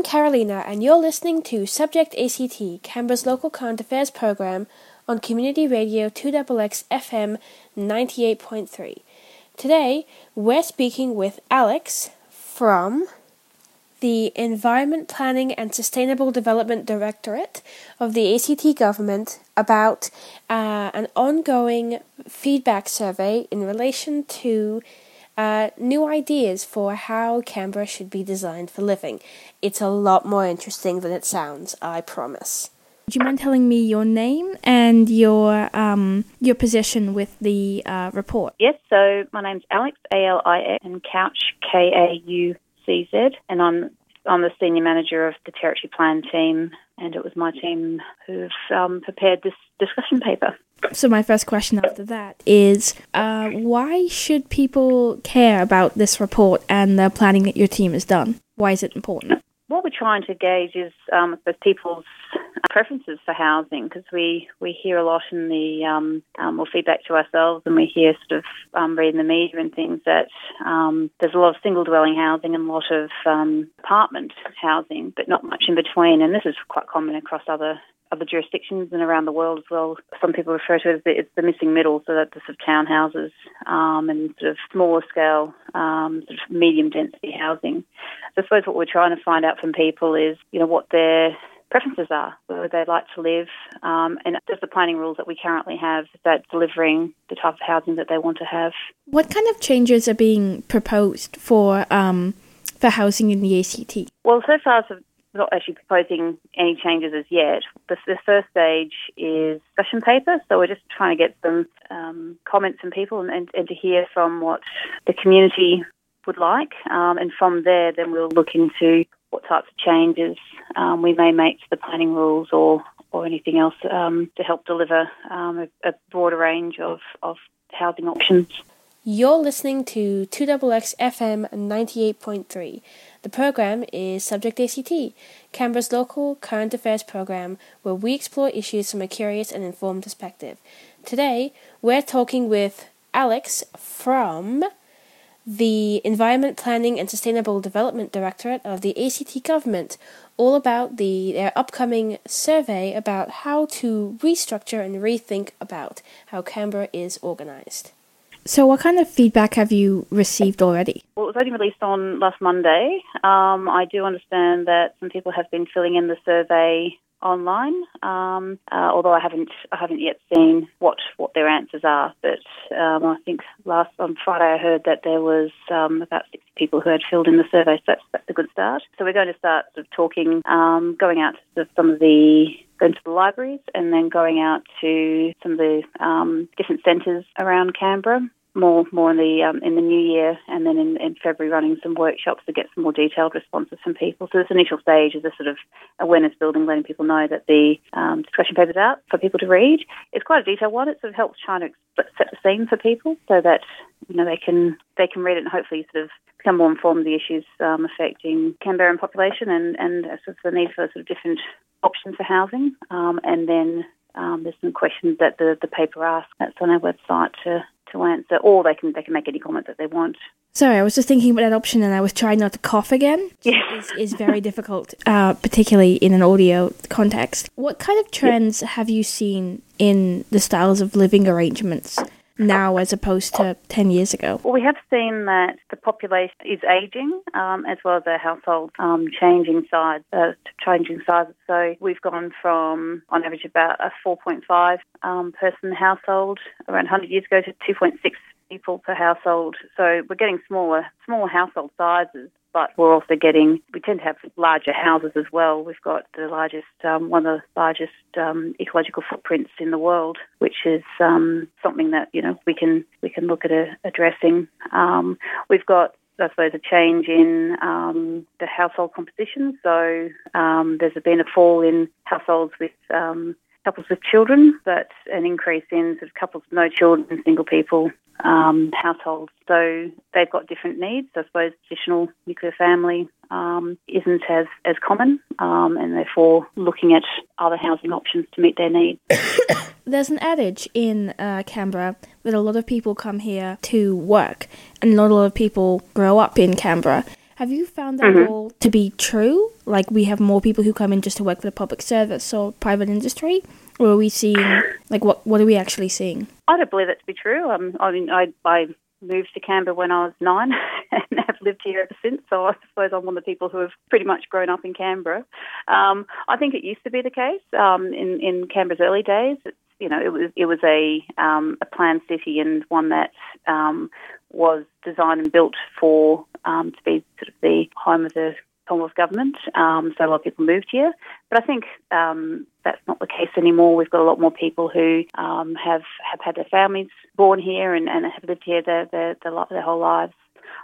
I'm Carolina, and you're listening to Subject ACT, Canberra's local current affairs program on Community Radio 2XX FM 98.3. Today, we're speaking with Alix from the Environment Planning and Sustainable Development Directorate of the ACT government about uh, an ongoing feedback survey in relation to uh, new ideas for how Canberra should be designed for living. It's a lot more interesting than it sounds, I promise. Do you mind telling me your name and your um, your position with the uh, report? Yes, so my name's Alix, A L I X, and Kaucz, K A U C Z, and I'm I'm the senior manager of the territory plan team, and it was my team who've um, prepared this discussion paper. So my first question after that is, uh, why should people care about this report and the planning that your team has done? Why is it important? What we're trying to gauge is um, people's preferences for housing because we, we hear a lot in the um, um, or feedback to ourselves and we hear sort of um, read in the media and things that um, there's a lot of single dwelling housing and a lot of um, apartment housing but not much in between and this is quite common across other other jurisdictions and around the world as well. Some people refer to it as the, it's the missing middle, so that the sort of townhouses um, and sort of smaller scale, um, sort of medium density housing. So I suppose what we're trying to find out from people is, you know, what their preferences are, where they'd like to live, um, and does the planning rules that we currently have that delivering the type of housing that they want to have. What kind of changes are being proposed for um, for housing in the ACT? Well, so far, so not actually proposing any changes as yet. The, the, first stage is discussion paper, so we're just trying to get some um, comments from people and, and, and, to hear from what the community would like. Um, and from there, then we'll look into what types of changes um, we may make to the planning rules or, or anything else um, to help deliver um, a, a broader range of, of housing options. You're listening to 2XX FM 98.3. The program is Subject ACT, Canberra's local current affairs program where we explore issues from a curious and informed perspective. Today, we're talking with Alix from the Environment Planning and Sustainable Development Directorate of the ACT government, all about the their upcoming survey about how to restructure and rethink about how Canberra is organized. So, what kind of feedback have you received already? Well, it was only released on last Monday. Um, I do understand that some people have been filling in the survey online, um, uh, although I haven't I haven't yet seen what, what their answers are. But um, I think last on Friday I heard that there was um, about 60 people who had filled in the survey, so that's, that's a good start. So we're going to start sort of talking, um, going out to some of the going to the libraries and then going out to some of the um, different centres around Canberra more more in the um, in the new year, and then in, in, February running some workshops to get some more detailed responses from people. So this initial stage is a sort of awareness building, letting people know that the um, discussion paper's out for people to read. It's quite a detailed one. It sort of helps trying to set the scene for people so that you know they can they can read it and hopefully sort of become more informed of the issues um, affecting Canberran population and and sort of the need for sort of different options for housing, um, and then um, there's some questions that the, the paper asks. That's on our website to to answer, or they can they can make any comment that they want. Sorry, I was just thinking about that option, and I was trying not to cough again. Yes, is, very difficult, uh, particularly in an audio context. What kind of trends have you seen in the styles of living arrangements now as opposed to 10 years ago? Well, we have seen that the population is aging um, as well as our household um, changing size, uh, changing sizes. So we've gone from, on average, about a 4.5 um, person household around 100 years ago to 2.6 people per household. So we're getting smaller, smaller household sizes but we're also getting, we tend to have larger houses as well. We've got the largest, um, one of the largest um, ecological footprints in the world, which is um, something that, you know, we can, we can look at addressing. Um, we've got I suppose, a change in um, the household composition. So um, there's been a fall in households with um, couples with children, but an increase in sort of couples with no children, single people, um, households. So they've got different needs. I suppose traditional nuclear family um, isn't as, as common, um, and therefore looking at other housing options to meet their needs. There's an adage in uh, Canberra that a lot of people come here to work, and not a lot of people grow up in Canberra. Have you found that Mhm. all to be true? Like we have more people who come in just to work for the public service or private industry, or are we seeing like what what are we actually seeing? I don't believe that to be true. Um, I mean, I, I moved to Canberra when I was nine and have lived here ever since. So I suppose I'm one of the people who have pretty much grown up in Canberra. Um, I think it used to be the case um, in in Canberra's early days. It's, you know, it was it was a um, a planned city and one that um, was designed and built for um, to be sort of the home of the Commonwealth government. Um, so a lot of people moved here, but I think um, that's not the case anymore. We've got a lot more people who um, have have had their families born here and, and have lived here their their, their, their whole lives.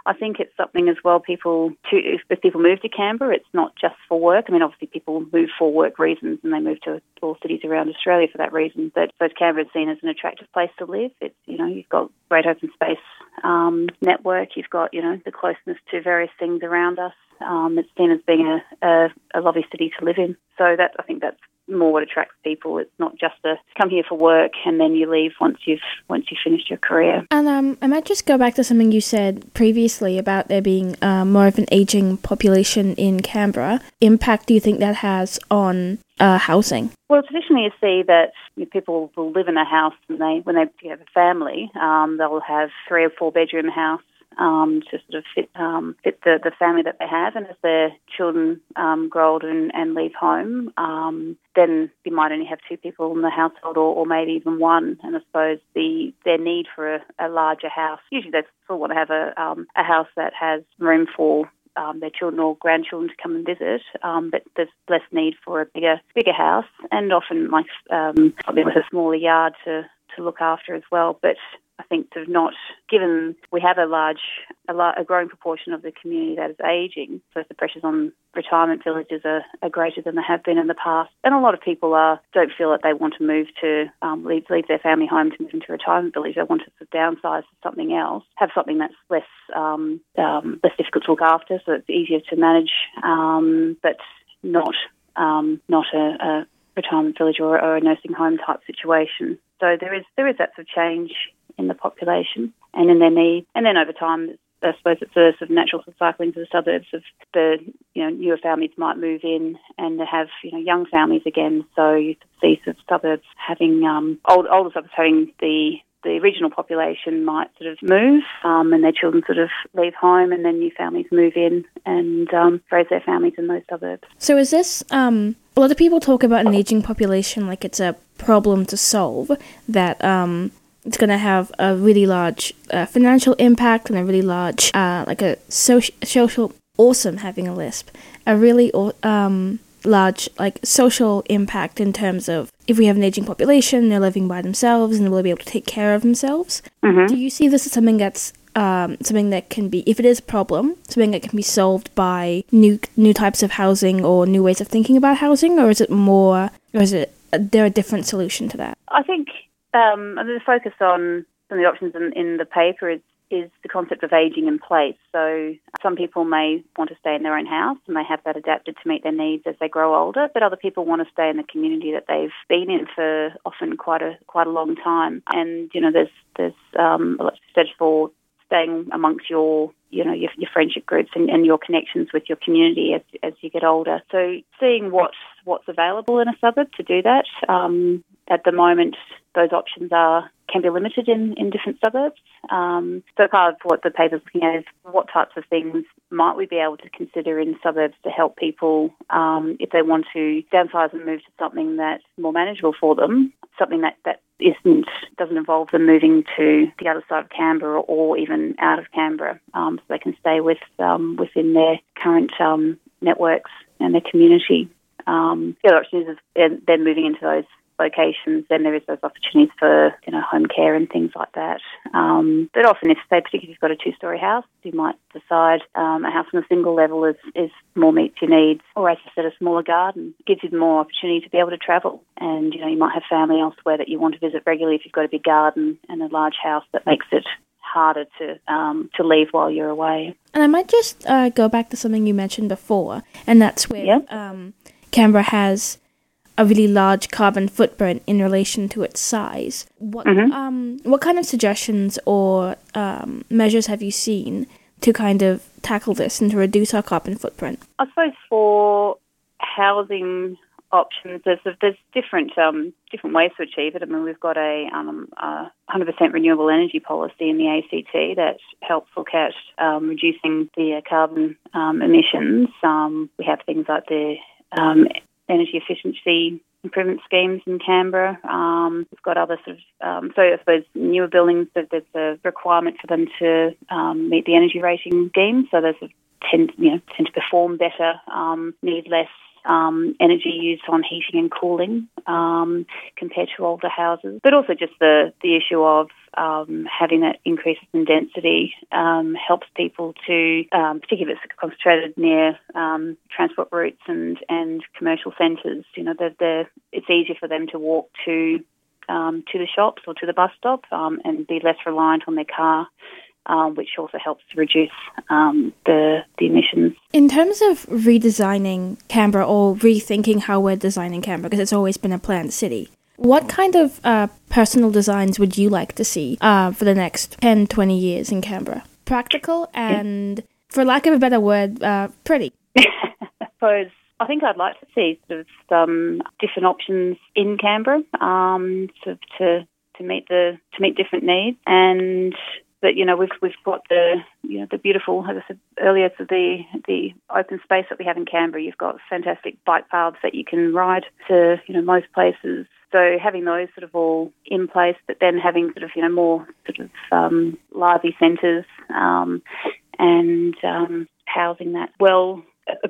I think it's something as well. People to if, people move to Canberra, it's not just for work. I mean, obviously people move for work reasons, and they move to all cities around Australia for that reason. But but Canberra is seen as an attractive place to live. It's you know you've got great open space um, network. You've got you know the closeness to various things around us. Um, it's seen as being a, a, a lovely city to live in. So that I think that's more what attracts people. It's not just a come here for work and then you leave once you've once you've finished your career. And um, I might just go back to something you said previously about there being uh, more of an aging population in Canberra. Impact do you think that has on uh, housing? Well, traditionally you see that you know, people will live in a house and they when they have a family, um, they'll have three or four bedroom house. Um, to sort of fit um, fit the, the family that they have, and as their children um, grow older and, and leave home, um, then you might only have two people in the household, or, or maybe even one. And I suppose the their need for a, a larger house. Usually, they still want to have a um, a house that has room for um, their children or grandchildren to come and visit, um, but there's less need for a bigger bigger house, and often like um, probably with a smaller yard to to look after as well. But I think of not given we have a large a, a growing proportion of the community that is ageing, so the pressures on retirement villages are, are greater than they have been in the past, and a lot of people are don't feel that they want to move to um, leave leave their family home to move into a retirement village. They want to downsize to something else, have something that's less um, um, less difficult to look after, so it's easier to manage, um, but not um, not a, a retirement village or, or a nursing home type situation. So there is there is that sort of change in the population and in their need, and then over time. I suppose it's a sort of natural cycling to the suburbs of the you know newer families might move in and have you know young families again. So you see sort of suburbs having um, old older suburbs having the the regional population might sort of move um, and their children sort of leave home and then new families move in and um, raise their families in those suburbs. So is this um, a lot of people talk about an aging population like it's a problem to solve that um, it's going to have a really large uh, financial impact and a really large uh, like a social social awesome having a lisp a really um, large like social impact in terms of if we have an aging population they're living by themselves and they'll be able to take care of themselves Mm-hmm. do you see this as something that's um, something that can be, if it is a problem, something that can be solved by new new types of housing or new ways of thinking about housing, or is it more, or is it uh, there a different solution to that? I think um, the focus on some of the options in, in the paper is, is the concept of ageing in place. So some people may want to stay in their own house and they have that adapted to meet their needs as they grow older, but other people want to stay in the community that they've been in for often quite a quite a long time. And you know, there's there's um, a lot said for staying amongst your you know your, your friendship groups and, and your connections with your community as as you get older. So seeing what what's available in a suburb to do that. Um, at the moment, those options are can be limited in, in different suburbs. Um, so part of what the paper's looking at is what types of things might we be able to consider in suburbs to help people um, if they want to downsize and move to something that's more manageable for them, something that, that isn't doesn't involve them moving to the other side of Canberra or even out of Canberra, um, so they can stay with um, within their current um, networks and their community. Um, the other option is then moving into those locations, then there is those opportunities for you know home care and things like that. Um, but often, if say particularly if you've got a two-story house, you might decide um, a house on a single level is, is more meets your needs, or as I said, a smaller garden gives you more opportunity to be able to travel. And you know you might have family elsewhere that you want to visit regularly if you've got a big garden and a large house that makes it harder to um, to leave while you're away. And I might just uh, go back to something you mentioned before, and that's where um, Canberra has a really large carbon footprint in relation to its size. What Mhm. um, what kind of suggestions or um, measures have you seen to kind of tackle this and to reduce our carbon footprint? I suppose for housing options, there's there's different um, different ways to achieve it. I mean, we've got a, um, a 100% renewable energy policy in the ACT that helps look at um, reducing the carbon um, emissions. Um, we have things like the um, energy efficiency improvement schemes in Canberra. Um, we've got other sort of, um, so I suppose newer buildings, there's a requirement for them to um, meet the energy rating scheme. So those tend, you know, tend to perform better, um, need less um, energy used on heating and cooling um, compared to older houses, but also just the, the issue of um, having that increase in density um, helps people to, particularly if it's concentrated near um, transport routes and, and commercial centres, you know, they're, they're, it's easier for them to walk to um, to the shops or to the bus stop and be less reliant on their car. Um, which also helps to reduce um, the, the emissions. In terms of redesigning Canberra or rethinking how we're designing Canberra, because it's always been a planned city, what kind of uh, personal designs would you like to see uh, for the next 10, 20 years in Canberra? Practical and, for lack of a better word, uh, pretty. I suppose I think I'd like to see sort of some different options in Canberra um, sort of to to meet the to meet different needs and but you know we've we've got the you know the beautiful as I said earlier to the the open space that we have in Canberra. You've got fantastic bike paths that you can ride to you know most places. So having those sort of all in place, but then having sort of you know more sort of um, lively centres um, and um, housing that well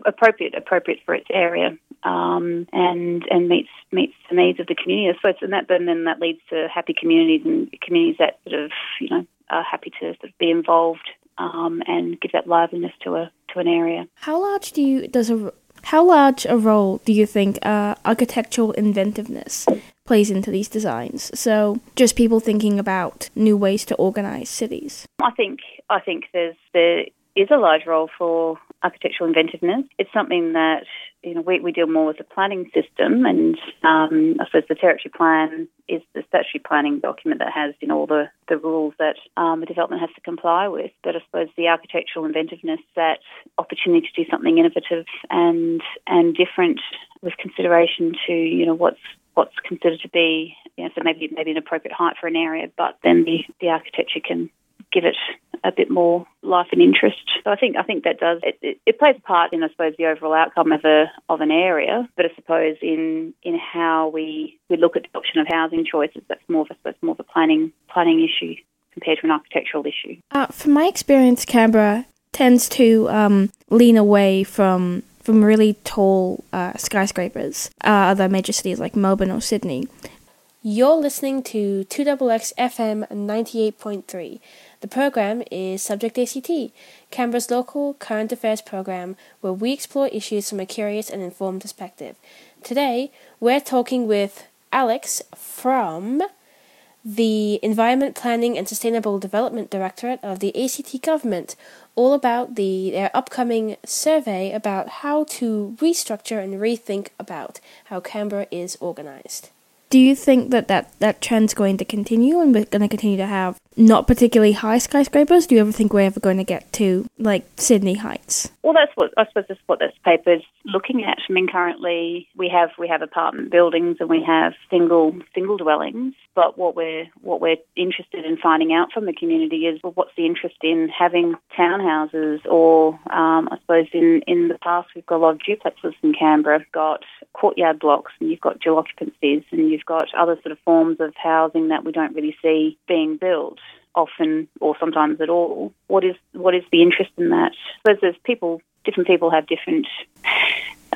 appropriate appropriate for its area um, and and meets meets the needs of the community. I suppose, and that then then that leads to happy communities and communities that sort of you know are happy to sort of be involved um, and give that liveliness to a to an area. How large do you does a how large a role do you think uh, architectural inventiveness plays into these designs? So just people thinking about new ways to organize cities. I think I think there's there is a large role for architectural inventiveness. It's something that you know we, we deal more with the planning system, and um, I suppose the territory plan is the statutory planning document that has you know all the, the rules that um, a development has to comply with. But I suppose the architectural inventiveness, that opportunity to do something innovative and and different with consideration to you know what's what's considered to be you know so maybe maybe an appropriate height for an area, but then the the architecture can give it a bit more life and interest. So I think I think that does it, it, it, plays a part in I suppose the overall outcome of a of an area, but I suppose in in how we, we look at the option of housing choices, that's more of a suppose more of a planning planning issue compared to an architectural issue. Uh, from my experience, Canberra tends to um, lean away from from really tall uh, skyscrapers. Uh, other major cities like Melbourne or Sydney. You're listening to 2XX FM 98.3. The program is Subject ACT, Canberra's local current affairs program where we explore issues from a curious and informed perspective. Today, we're talking with Alix from the Environment Planning and Sustainable Development Directorate of the ACT government, all about the their upcoming survey about how to restructure and rethink about how Canberra is organized. Do you think that that, that trend's going to continue and we're going to continue to have not particularly high skyscrapers? Do you ever think we're ever going to get to like Sydney Heights? Well, that's what I suppose that's what this paper's looking at. I mean, currently we have we have apartment buildings and we have single single dwellings. But what we're what we're interested in finding out from the community is well, what's the interest in having townhouses or um, I suppose in in the past we've got a lot of duplexes in Canberra, got courtyard blocks, and you've got dual occupancies, and you've got other sort of forms of housing that we don't really see being built often or sometimes at all. What is what is the interest in that? Because there's people, different people have different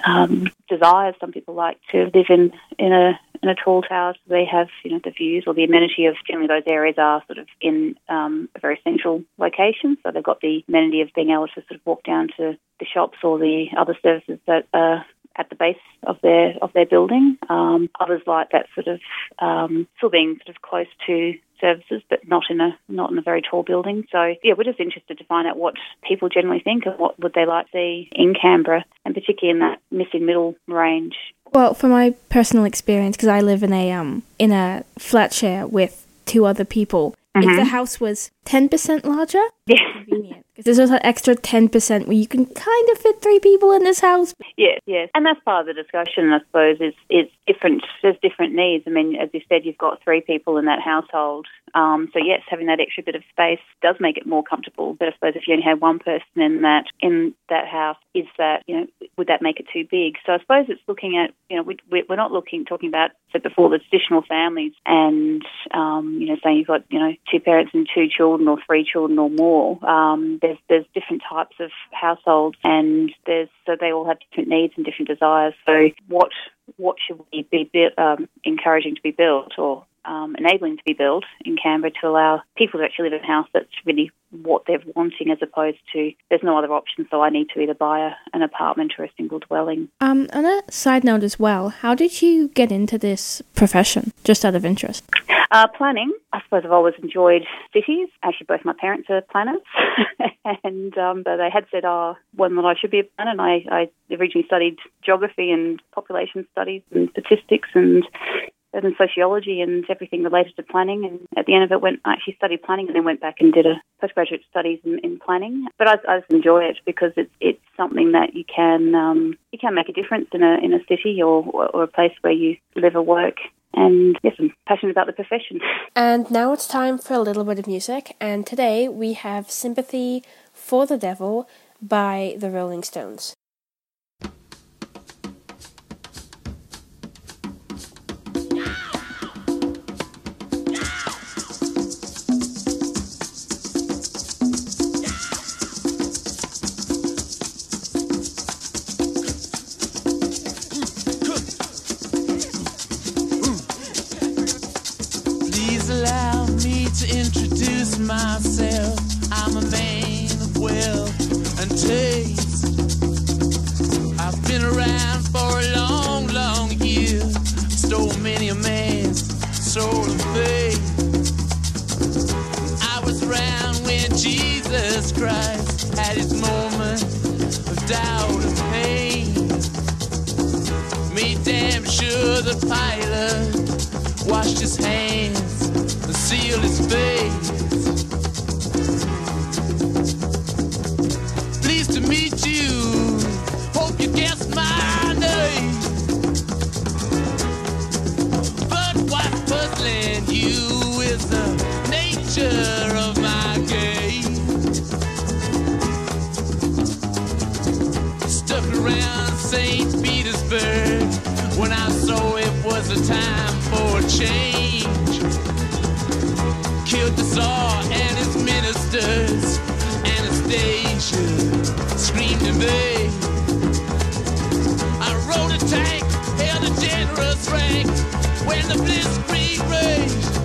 um, desires. Some people like to live in in a in a tall tower, so they have you know the views or the amenity of generally those areas are sort of in um, a very central location, so they've got the amenity of being able to sort of walk down to the shops or the other services that are at the base of their of their building. Um, others like that sort of um, still being sort of close to services, but not in a not in a very tall building. So yeah, we're just interested to find out what people generally think and what would they like to see in Canberra, and particularly in that missing middle range. Well, from my personal experience, because I live in a um in a flat share with two other people, mm-hmm. if the house was 10% larger? Yeah. Convenient. Because there's also an extra 10% where you can kind of fit three people in this house. Yes, yes. And that's part of the discussion, I suppose, is, is different, there's different needs. I mean, as you said, you've got three people in that household. Um, so yes, having that extra bit of space does make it more comfortable. But I suppose if you only have one person in that in that house, is that you know would that make it too big? So I suppose it's looking at you know we, we're not looking talking about said before the traditional families and um, you know saying you've got you know two parents and two children or three children or more. Um, there's there's different types of households and there's so they all have different needs and different desires. So what what should we be um, encouraging to be built or um, enabling to be built in Canberra to allow people to actually live in a house that's really what they're wanting as opposed to there's no other option so I need to either buy a, an apartment or a single dwelling. Um, on a side note as well, how did you get into this profession just out of interest? Uh, planning. I suppose I've always enjoyed cities. Actually, both my parents are planners, and um, but they had said, "Oh, one that I should be a planner." And I, I originally studied geography and population studies and statistics and and sociology and everything related to planning. And at the end of it, went I actually studied planning and then went back and did a postgraduate studies in, in planning. But I, I, just enjoy it because it's it's something that you can um, you can make a difference in a in a city or or a place where you live or work. And yes, I'm passionate about the profession. And now it's time for a little bit of music. And today we have Sympathy for the Devil by the Rolling Stones. the pilot washed his hands. time for a change. Killed the Tsar and his ministers. Anastasia screamed in vain. I rode a tank, held a generous rank when the blitzkrieg raged.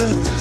over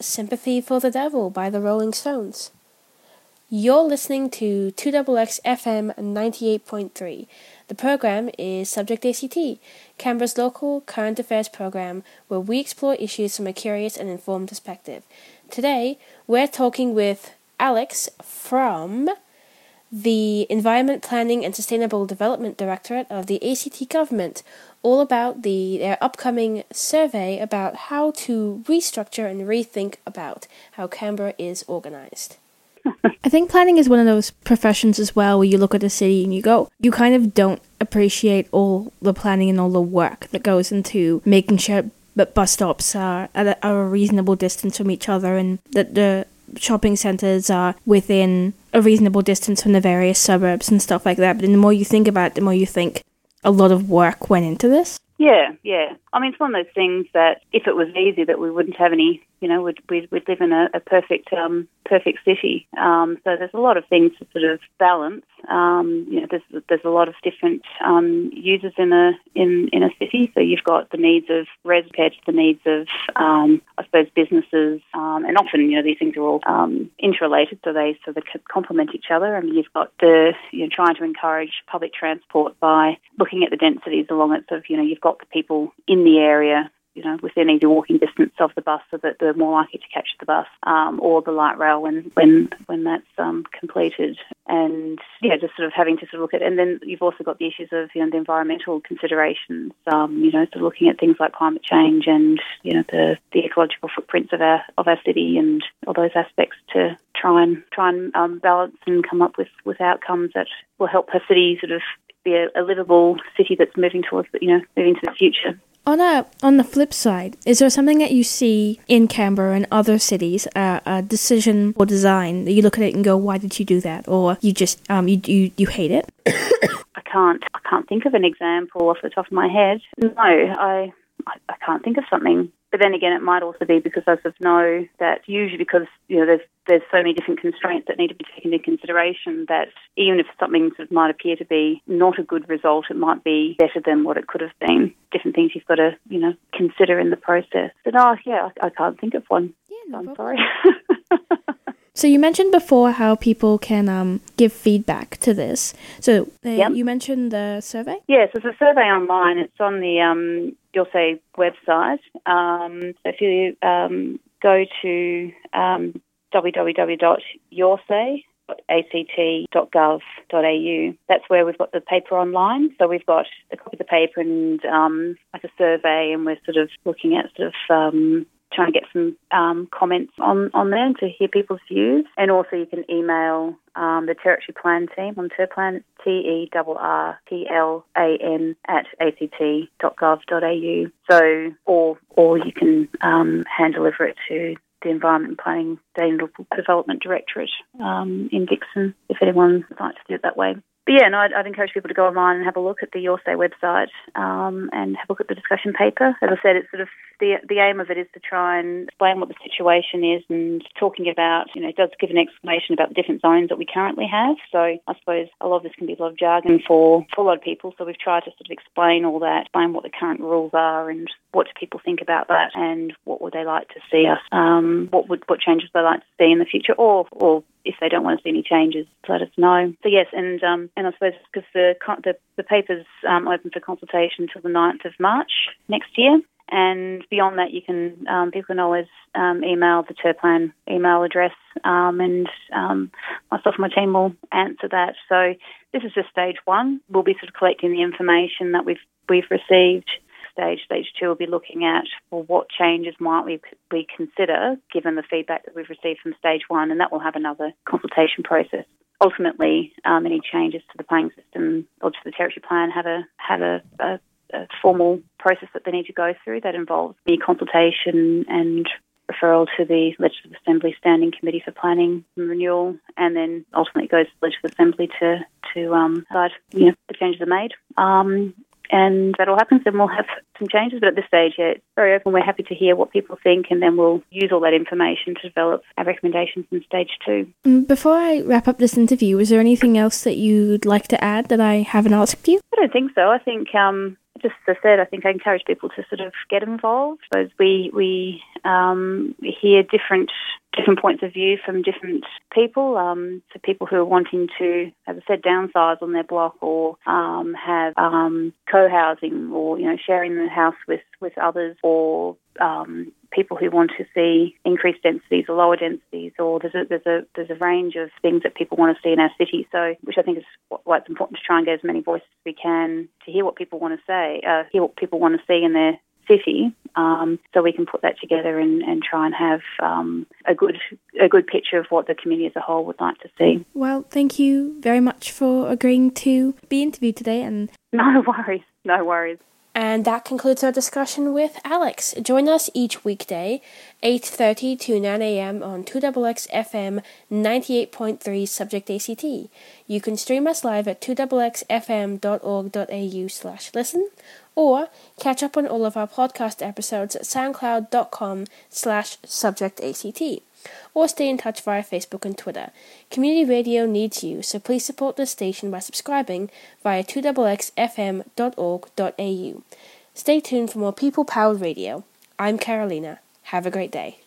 Sympathy for the Devil by the Rolling Stones. You're listening to 2XX FM 98.3. The program is Subject ACT, Canberra's local current affairs program where we explore issues from a curious and informed perspective. Today, we're talking with Alix from the Environment Planning and Sustainable Development Directorate of the ACT Government, all about the their upcoming survey about how to restructure and rethink about how Canberra is organized. I think planning is one of those professions as well where you look at a city and you go, you kind of don't appreciate all the planning and all the work that goes into making sure that bus stops are at a, are a reasonable distance from each other and that the shopping centres are within a reasonable distance from the various suburbs and stuff like that. But the more you think about it, the more you think a lot of work went into this. Yeah, yeah. I mean, it's one of those things that if it was easy, that we wouldn't have any. You know, we'd we'd, we'd live in a, a perfect um, perfect city. Um, so there's a lot of things to sort of balance. Um, you know, there's there's a lot of different um, users in a in in a city. So you've got the needs of res compared to the needs of um, I suppose businesses, um, and often you know these things are all um, interrelated. So they so they complement each other. I mean, you've got the you know trying to encourage public transport by looking at the densities along it. So you know you've got the people in the area you know, within easy walking distance of the bus, so that they're more likely to catch the bus um, or the light rail when when when that's um, completed. And yeah, just sort of having to sort of look at, and then you've also got the issues of you know the environmental considerations. Um, you know, so looking at things like climate change and you know the the ecological footprints of our of our city and all those aspects to try and try and um, balance and come up with with outcomes that will help our city sort of be a, a livable city that's moving towards you know moving to the future. On a on the flip side, is there something that you see in Canberra and other cities, uh, a decision or design that you look at it and go, "Why did you do that?" or you just um you you, you hate it? I can't I can't think of an example off the top of my head. No, I I, I can't think of something but then again, it might also be because I sort of know that usually because you know there's there's so many different constraints that need to be taken into consideration that even if something sort of might appear to be not a good result, it might be better than what it could have been. Different things you've got to you know consider in the process. But oh yeah, I, I can't think of one. Yeah, no I'm problem. sorry. So you mentioned before how people can um, give feedback to this. So uh, Yep. you mentioned the survey. Yes, it's a survey online. It's on the um, Your Say website. Um, if you um, go to um, www.yoursay.act.gov.au, that's where we've got the paper online. So we've got a copy of the paper and um, like a survey, and we're sort of looking at sort of um, trying to get some um, comments on, on there to hear people's views. And also you can email um, the Territory Plan team on Terrplan, it's T-E-R-R-P-L-A-N at act.gov.au. So, or, or you can um, hand deliver it to the Environment and Planning Sustainable Development Directorate um, in Dixon, if anyone would like to do it that way. But yeah, no, I'd, I'd encourage people to go online and have a look at the Your Say website um, and have a look at the discussion paper. As I said, it's sort of the the aim of it is to try and explain what the situation is and talking about, you know, it does give an explanation about the different zones that we currently have. So I suppose a lot of this can be a lot of jargon for, for a lot of people. So we've tried to sort of explain all that, explain what the current rules are and what do people think about that and what would they like to see us, um, what would what changes they like to see in the future or or if they don't want to see any changes, let us know. So yes, and um, and I suppose because the, the the paper's um, open for consultation until the 9th of March next year, and beyond that, you can um, people can always um, email the Terrplan email address, um, and um, myself and my team will answer that. So this is just stage one. We'll be sort of collecting the information that we've we've received stage. Stage two will be looking at well, what changes might we, we consider given the feedback that we've received from stage one, and that will have another consultation process. Ultimately, um, any changes to the planning system or to the territory plan have a have a, a, a formal process that they need to go through that involves the consultation and referral to the Legislative Assembly Standing Committee for Planning and Renewal, and then ultimately goes to the Legislative Assembly to to um, decide you know the changes are made. Um, and that all happens, then we'll have some changes. But at this stage, yeah, it's very open. We're happy to hear what people think, and then we'll use all that information to develop our recommendations in stage two. Mm, Before I wrap up this interview, is there anything else that you'd like to add that I haven't asked you? I don't think so. I think, um, just as I said, I think I encourage people to sort of get involved. As we we um, we hear different different points of view from different people. Um, so people who are wanting to, as I said, downsize on their block or um, have um, co-housing or you know sharing the house with with others or um, people who want to see increased densities or lower densities, or there's a there's a there's a range of things that people want to see in our city. So, which I think is wh- why it's important to try and get as many voices as we can to hear what people want to say, uh, hear what people want to see in their city, um, so we can put that together and, and try and have um, a good a good picture of what the community as a whole would like to see. Well, thank you very much for agreeing to be interviewed today and No worries, no worries. And that concludes our discussion with Alix. Join us each weekday, 8.30 to 9 a.m. on 2XX FM 98.3 Subject ACT. You can stream us live at 2xxfm.org.au slash listen, or catch up on all of our podcast episodes at soundcloud.com slash subjectact or stay in touch via Facebook and Twitter. Community radio needs you, so please support this station by subscribing via 2xxfm.org.au. Stay tuned for more people powered radio. I'm Carolina. Have a great day.